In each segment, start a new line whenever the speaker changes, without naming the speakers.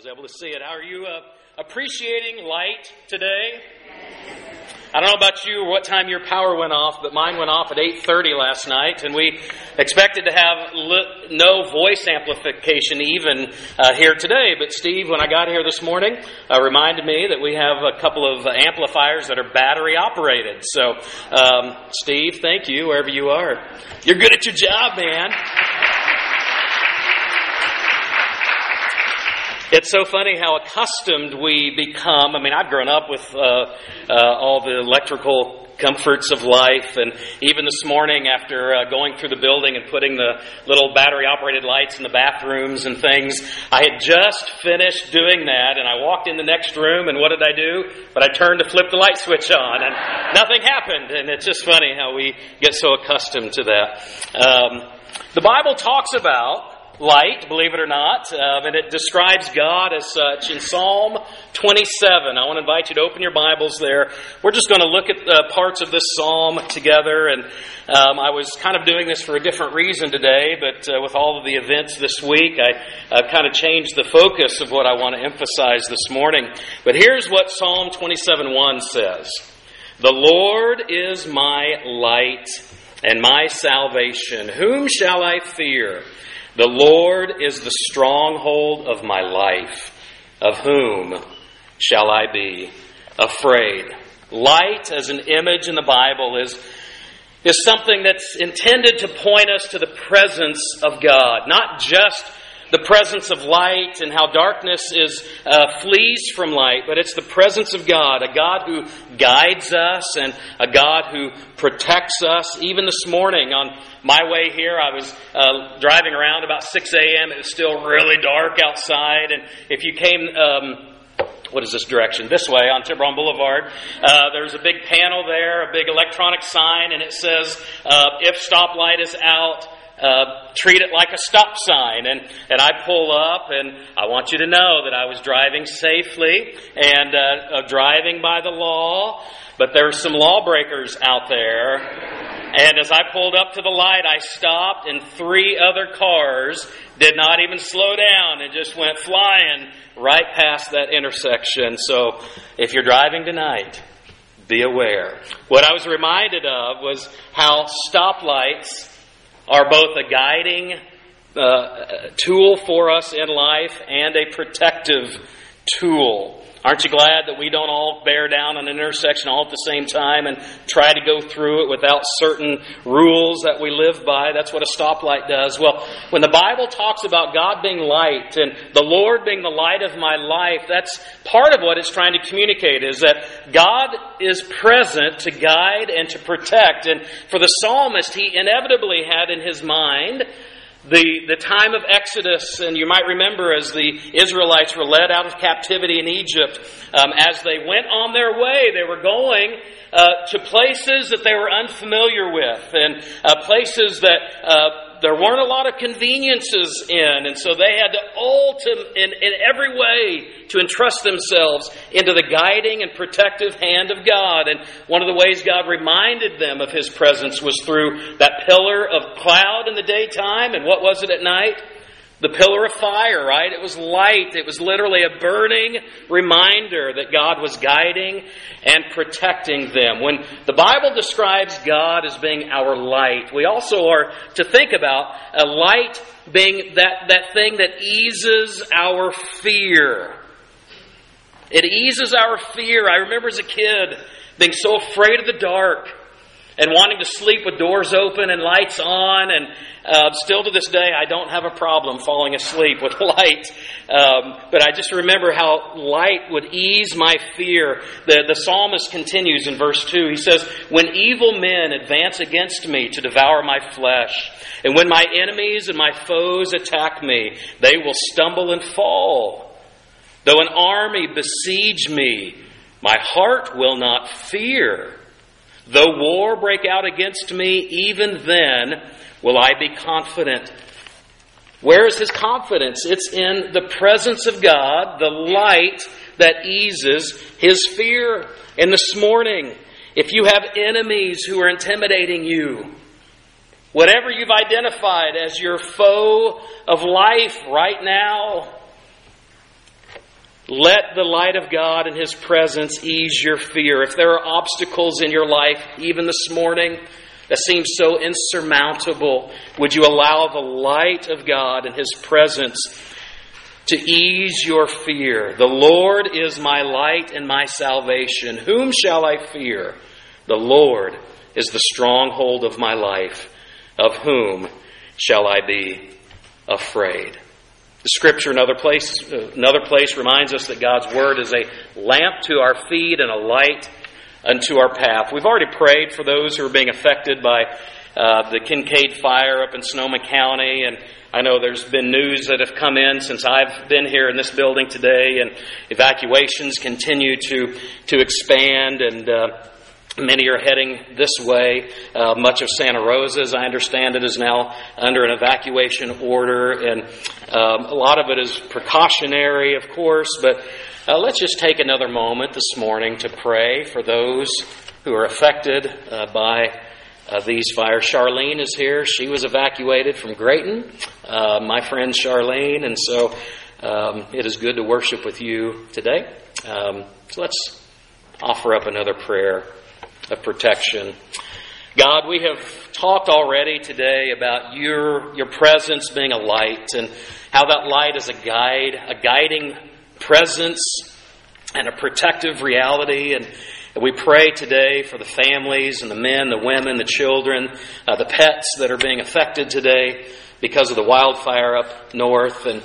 was able to see it. How are you uh, appreciating light today? I don't know about you what time your power went off, but mine went off at 8:30 last night, and we expected to have li- no voice amplification even uh, here today. But Steve, when I got here this morning, uh, reminded me that we have a couple of amplifiers that are battery operated. So, um, Steve, thank you wherever you are. You're good at your job, man. It's so funny how accustomed we become. I mean, I've grown up with uh, uh, all the electrical comforts of life, and even this morning, after uh, going through the building and putting the little battery operated lights in the bathrooms and things, I had just finished doing that, and I walked in the next room, and what did I do? But I turned to flip the light switch on, and nothing happened. And it's just funny how we get so accustomed to that. Um, the Bible talks about light, believe it or not, um, and it describes God as such. In Psalm 27, I want to invite you to open your Bibles there. We're just going to look at uh, parts of this psalm together, and um, I was kind of doing this for a different reason today, but uh, with all of the events this week, I uh, kind of changed the focus of what I want to emphasize this morning. But here's what Psalm 27:1 says: "The Lord is my light." And my salvation. Whom shall I fear? The Lord is the stronghold of my life. Of whom shall I be afraid? Light as an image in the Bible is, is something that's intended to point us to the presence of God, not just the presence of light and how darkness is uh, flees from light, but it's the presence of God, a God who guides us and a God who protects us. Even this morning on my way here, I was uh, driving around about 6 a.m. It was still really dark outside, and if you came. Um, what is this direction? This way on Tiburon Boulevard. Uh, there's a big panel there, a big electronic sign, and it says, uh, if stoplight is out, uh, treat it like a stop sign. And, and I pull up, and I want you to know that I was driving safely and uh, uh, driving by the law, but there are some lawbreakers out there. And as I pulled up to the light, I stopped, and three other cars did not even slow down and just went flying right past that intersection. So if you're driving tonight, be aware. What I was reminded of was how stoplights are both a guiding uh, tool for us in life and a protective tool. Aren't you glad that we don't all bear down on an intersection all at the same time and try to go through it without certain rules that we live by? That's what a stoplight does. Well, when the Bible talks about God being light and the Lord being the light of my life, that's part of what it's trying to communicate is that God is present to guide and to protect. And for the psalmist, he inevitably had in his mind the, the time of Exodus, and you might remember as the Israelites were led out of captivity in Egypt, um, as they went on their way, they were going uh, to places that they were unfamiliar with, and uh, places that uh, there weren't a lot of conveniences in, and so they had to ultimate, in, in every way to entrust themselves into the guiding and protective hand of God. And one of the ways God reminded them of His presence was through that pillar of cloud in the daytime, and what was it at night? The pillar of fire, right? It was light. It was literally a burning reminder that God was guiding and protecting them. When the Bible describes God as being our light, we also are to think about a light being that, that thing that eases our fear. It eases our fear. I remember as a kid being so afraid of the dark and wanting to sleep with doors open and lights on. And uh, still to this day, I don't have a problem falling asleep with light. Um, but I just remember how light would ease my fear. The, the psalmist continues in verse 2. He says, When evil men advance against me to devour my flesh, and when my enemies and my foes attack me, they will stumble and fall. Though an army besiege me, my heart will not fear. Though war break out against me, even then will I be confident. Where is his confidence? It's in the presence of God, the light that eases his fear. And this morning, if you have enemies who are intimidating you, whatever you've identified as your foe of life right now, Let the light of God and His presence ease your fear. If there are obstacles in your life, even this morning, that seem so insurmountable, would you allow the light of God and His presence to ease your fear? The Lord is my light and my salvation. Whom shall I fear? The Lord is the stronghold of my life. Of whom shall I be afraid? The scripture, another place, another place reminds us that God's word is a lamp to our feet and a light unto our path. We've already prayed for those who are being affected by uh, the Kincade fire up in Sonoma County, and I know there's been news that have come in since I've been here in this building today, and evacuations continue to to expand and. Uh, Many are heading this way. Uh, much of Santa Rosa, as I understand it, is now under an evacuation order, and um, a lot of it is precautionary, of course. But uh, let's just take another moment this morning to pray for those who are affected uh, by uh, these fires. Charlene is here. She was evacuated from Graton. Uh, my friend Charlene, and so um, it is good to worship with you today. Um, so let's offer up another prayer of protection. God, we have talked already today about your, your presence being a light and how that light is a guide, a guiding presence and a protective reality. And we pray today for the families and the men, the women, the children, uh, the pets that are being affected today because of the wildfire up north. And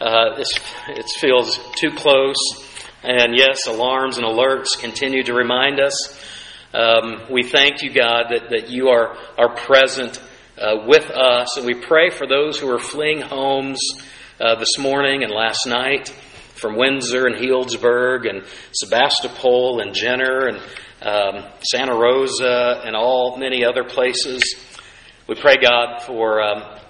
uh, it feels too close. And yes, alarms and alerts continue to remind us um, we thank you, God, that, that you are, are present uh, with us. And we pray for those who are fleeing homes uh, this morning and last night from Windsor and Healdsburg and Sebastopol and Jenner and um, Santa Rosa and all many other places. We pray, God, for. Um,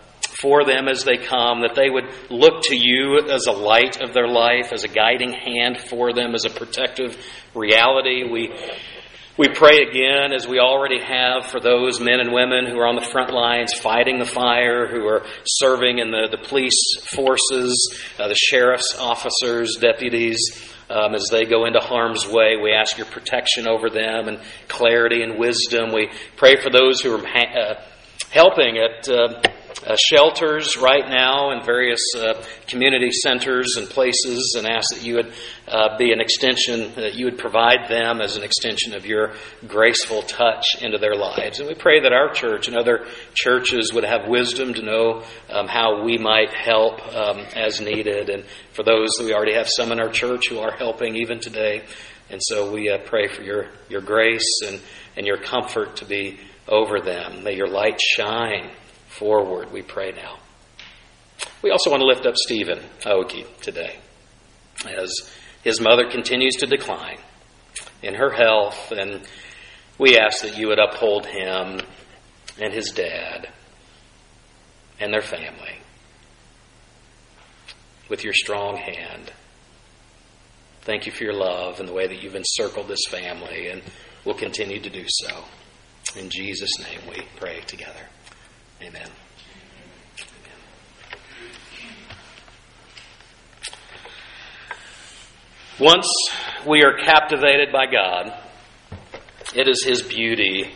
for them as they come, that they would look to you as a light of their life, as a guiding hand for them, as a protective reality. We we pray again, as we already have, for those men and women who are on the front lines fighting the fire, who are serving in the, the police forces, uh, the sheriff's officers, deputies, um, as they go into harm's way. We ask your protection over them and clarity and wisdom. We pray for those who are ha- uh, helping at. Uh, uh, shelters right now and various uh, community centers and places and ask that you would uh, be an extension, that you would provide them as an extension of your graceful touch into their lives. And we pray that our church and other churches would have wisdom to know um, how we might help um, as needed. And for those that we already have some in our church who are helping even today. And so we uh, pray for your, your grace and, and your comfort to be over them. May your light shine forward, we pray now. We also want to lift up Stephen Aoki today as his mother continues to decline in her health, and we ask that you would uphold him and his dad and their family with your strong hand. Thank you for your love and the way that you've encircled this family, and will continue to do so. In Jesus' name we pray together. Amen. Once we are captivated by God, it is His beauty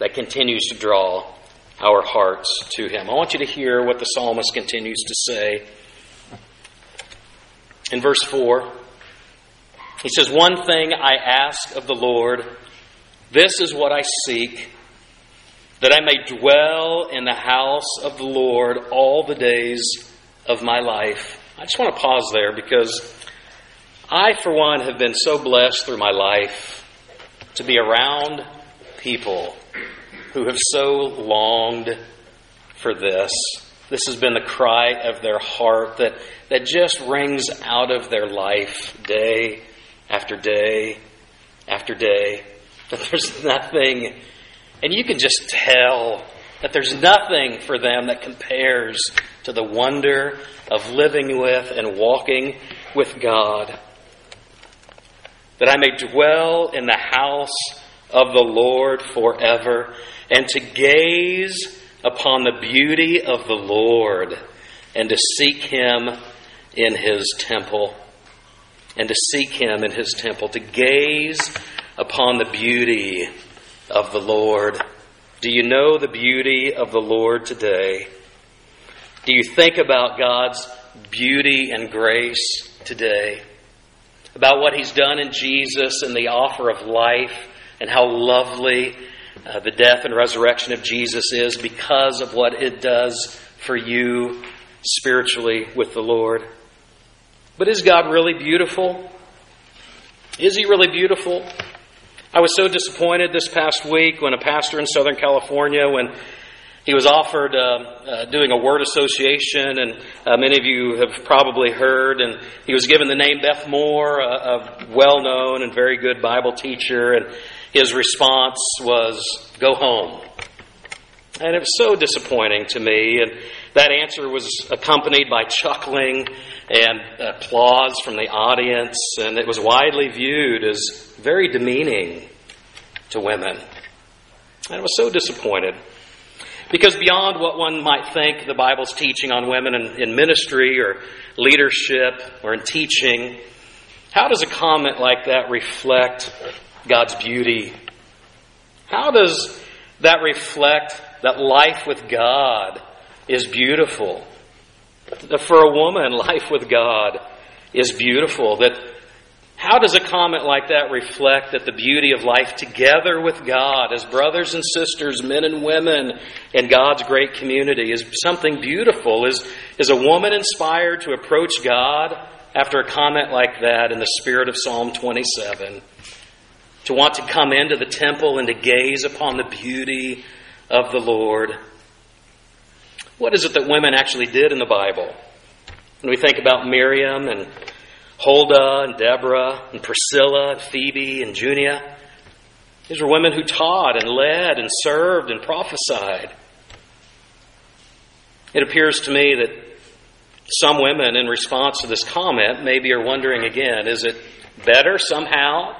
that continues to draw our hearts to Him. I want you to hear what the psalmist continues to say. In verse 4, he says, One thing I ask of the Lord, this is what I seek that I may dwell in the house of the Lord all the days of my life. I just want to pause there because I, for one, have been so blessed through my life to be around people who have so longed for this. This has been the cry of their heart that, that just rings out of their life day after day after day. That there's nothing and you can just tell that there's nothing for them that compares to the wonder of living with and walking with God. That I may dwell in the house of the Lord forever and to gaze upon the beauty of the Lord and to seek Him in His temple. and to seek Him in His temple, to gaze upon the beauty of the Lord. Do you know the beauty of the Lord today? Do you think about God's beauty and grace today? About what He's done in Jesus and the offer of life and how lovely uh, the death and resurrection of Jesus is because of what it does for you spiritually with the Lord. But is God really beautiful? Is He really beautiful? I was so disappointed this past week when a pastor in Southern California, when he was offered uh, uh, doing a word association, and uh, many of you have probably heard, and he was given the name Beth Moore, a, a well known and very good Bible teacher, and his response was, Go home. And it was so disappointing to me. And that answer was accompanied by chuckling and applause from the audience, and it was widely viewed as very demeaning to women. And I was so disappointed. Because beyond what one might think the Bible's teaching on women in, in ministry or leadership or in teaching, how does a comment like that reflect God's beauty? How does that reflect that life with God is beautiful? That for a woman, life with God is beautiful. That how does a comment like that reflect that the beauty of life together with God as brothers and sisters, men and women in God's great community is something beautiful? Is, is a woman inspired to approach God after a comment like that in the spirit of Psalm 27? to want to come into the temple and to gaze upon the beauty of the Lord. What is it that women actually did in the Bible? When we think about Miriam and Huldah and Deborah and Priscilla and Phoebe and Junia, these were women who taught and led and served and prophesied. It appears to me that some women, in response to this comment, maybe are wondering again is it better somehow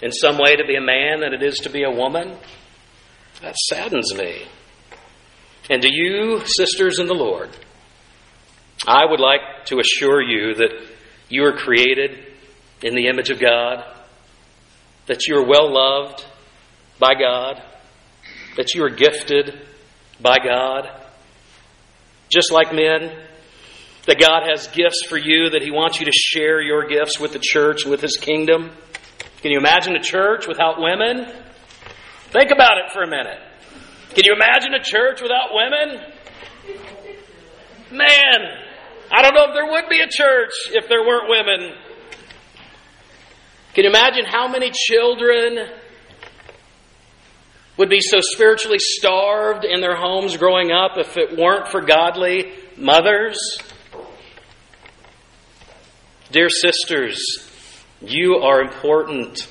in some way to be a man than it is to be a woman? That saddens me. And to you, sisters in the Lord, I would like to assure you that you are created in the image of God, that you are well loved by God, that you are gifted by God. Just like men, that God has gifts for you, that He wants you to share your gifts with the church, with His kingdom. Can you imagine a church without women? Think about it for a minute. Can you imagine a church without women? Man, I don't know if there would be a church if there weren't women. Can you imagine how many children would be so spiritually starved in their homes growing up if it weren't for godly mothers? Dear sisters, you are important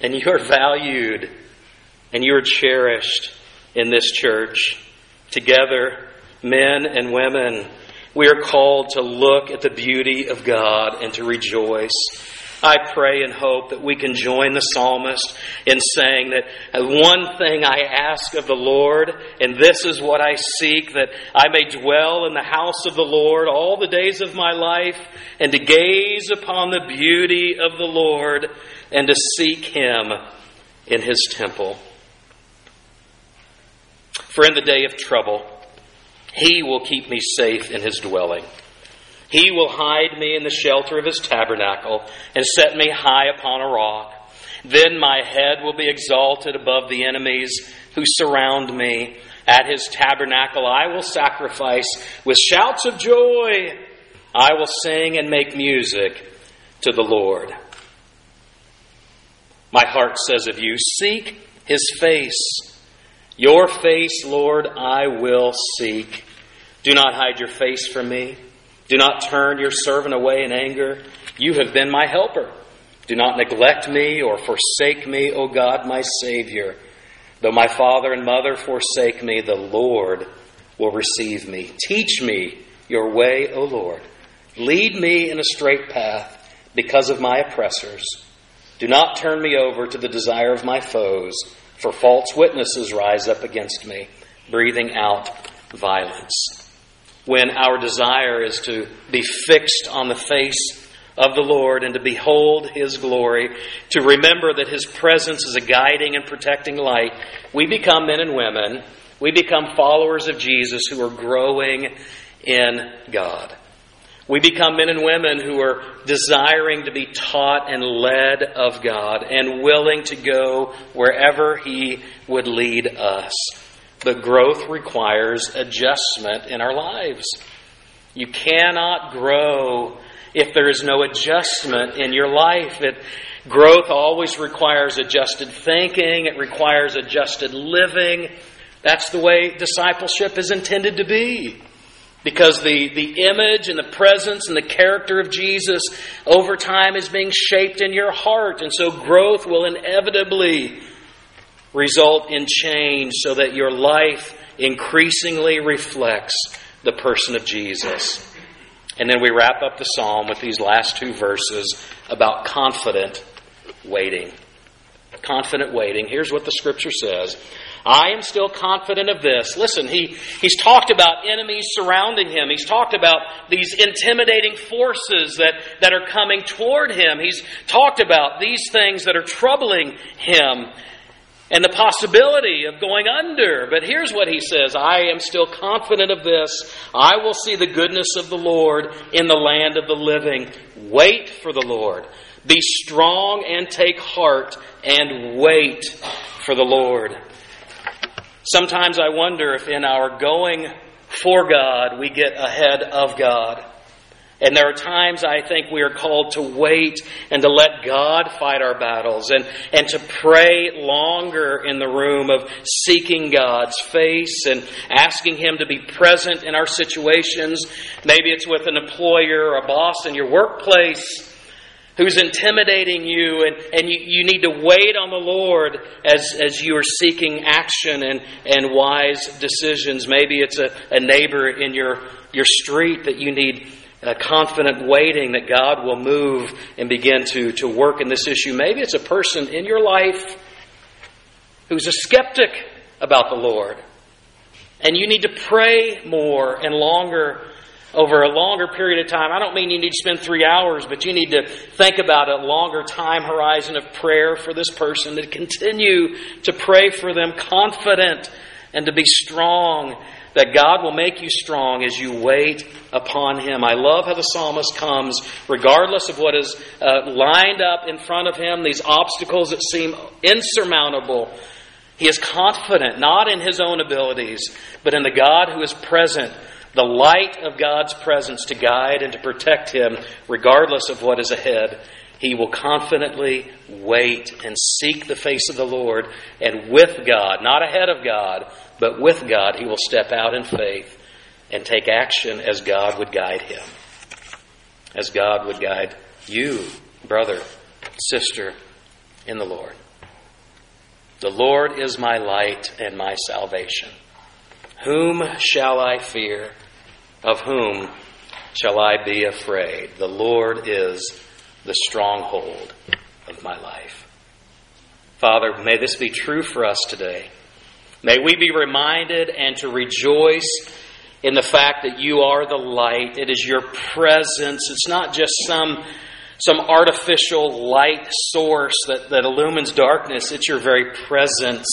and you are valued and you are cherished in this church. Together, men and women, we are called to look at the beauty of God and to rejoice. I pray and hope that we can join the psalmist in saying that uh, one thing I ask of the Lord, and this is what I seek, that I may dwell in the house of the Lord all the days of my life, and to gaze upon the beauty of the Lord, and to seek Him in His temple. For in the day of trouble, He will keep me safe in His dwelling. He will hide me in the shelter of his tabernacle and set me high upon a rock. Then my head will be exalted above the enemies who surround me. At his tabernacle I will sacrifice with shouts of joy. I will sing and make music to the Lord. My heart says of you, Seek his face. Your face, Lord, I will seek. Do not hide your face from me. Do not turn your servant away in anger. You have been my helper. Do not neglect me or forsake me, O God, my Savior. Though my father and mother forsake me, the Lord will receive me. Teach me your way, O Lord. Lead me in a straight path because of my oppressors. Do not turn me over to the desire of my foes, for false witnesses rise up against me, breathing out violence when our desire is to be fixed on the face of the Lord and to behold His glory, to remember that His presence is a guiding and protecting light, we become men and women. We become followers of Jesus who are growing in God. We become men and women who are desiring to be taught and led of God and willing to go wherever He would lead us. But growth requires adjustment in our lives. You cannot grow if there is no adjustment in your life. It, growth always requires adjusted thinking, it requires adjusted living. That's the way discipleship is intended to be. Because the, the image and the presence and the character of Jesus over time is being shaped in your heart. And so growth will inevitably result in change so that your life increasingly reflects the person of Jesus. And then we wrap up the psalm with these last two verses about confident waiting. Confident waiting. Here's what the scripture says I am still confident of this. Listen, he, he's talked about enemies surrounding him. He's talked about these intimidating forces that, that are coming toward him. He's talked about these things that are troubling him and the possibility of going under. But here's what he says I am still confident of this. I will see the goodness of the Lord in the land of the living. Wait for the Lord. Be strong and take heart and wait for the Lord. Sometimes I wonder if in our going for God, we get ahead of God. And there are times I think we are called to wait and to let God fight our battles and, and to pray longer in the room of seeking God's face and asking Him to be present in our situations. Maybe it's with an employer or a boss in your workplace who's intimidating you, and, and you, you need to wait on the Lord as, as you are seeking action and, and wise decisions. Maybe it's a, a neighbor in your, your street that you need a confident waiting that God will move and begin to, to work in this issue. Maybe it's a person in your life who's a skeptic about the Lord. And you need to pray more and longer over a longer period of time. I don't mean you need to spend three hours, but you need to think about a longer time horizon of prayer for this person, to continue to pray for them confident and to be strong, that God will make you strong as you wait upon Him. I love how the psalmist comes, regardless of what is uh, lined up in front of him, these obstacles that seem insurmountable. He is confident, not in his own abilities, but in the God who is present the light of God's presence to guide and to protect him, regardless of what is ahead. He will confidently wait and seek the face of the Lord, and with God, not ahead of God, but with God, he will step out in faith and take action as God would guide him, as God would guide you, brother, sister, in the Lord. The Lord is my light and my salvation. Whom shall I fear? Of whom shall I be afraid? The Lord is the stronghold of my life. Father, may this be true for us today. May we be reminded and to rejoice in the fact that you are the light. It is your presence. It's not just some, some artificial light source that, that illumines darkness, it's your very presence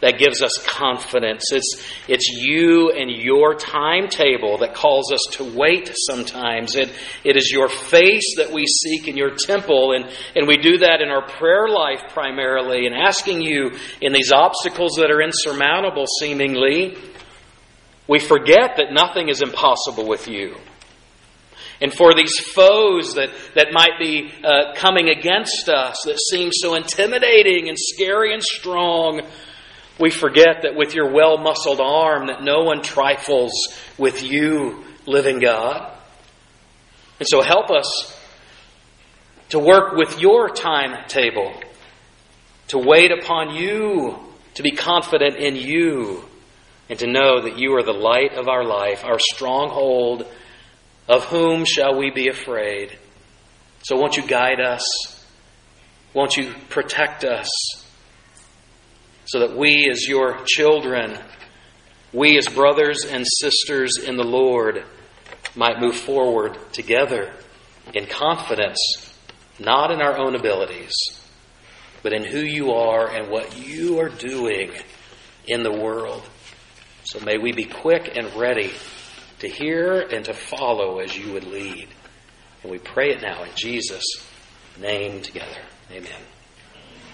that gives us confidence. It's, it's you and your timetable that calls us to wait sometimes. It, it is your face that we seek in your temple, and, and we do that in our prayer life primarily, and asking you in these obstacles that are insurmountable seemingly. We forget that nothing is impossible with you. And for these foes that, that might be uh, coming against us that seem so intimidating and scary and strong, we forget that with your well muscled arm that no one trifles with you, living God. And so help us to work with your timetable, to wait upon you, to be confident in you, and to know that you are the light of our life, our stronghold. Of whom shall we be afraid? So won't you guide us? Won't you protect us? So that we, as your children, we, as brothers and sisters in the Lord, might move forward together in confidence, not in our own abilities, but in who you are and what you are doing in the world. So may we be quick and ready to hear and to follow as you would lead. And we pray it now in Jesus' name together. Amen.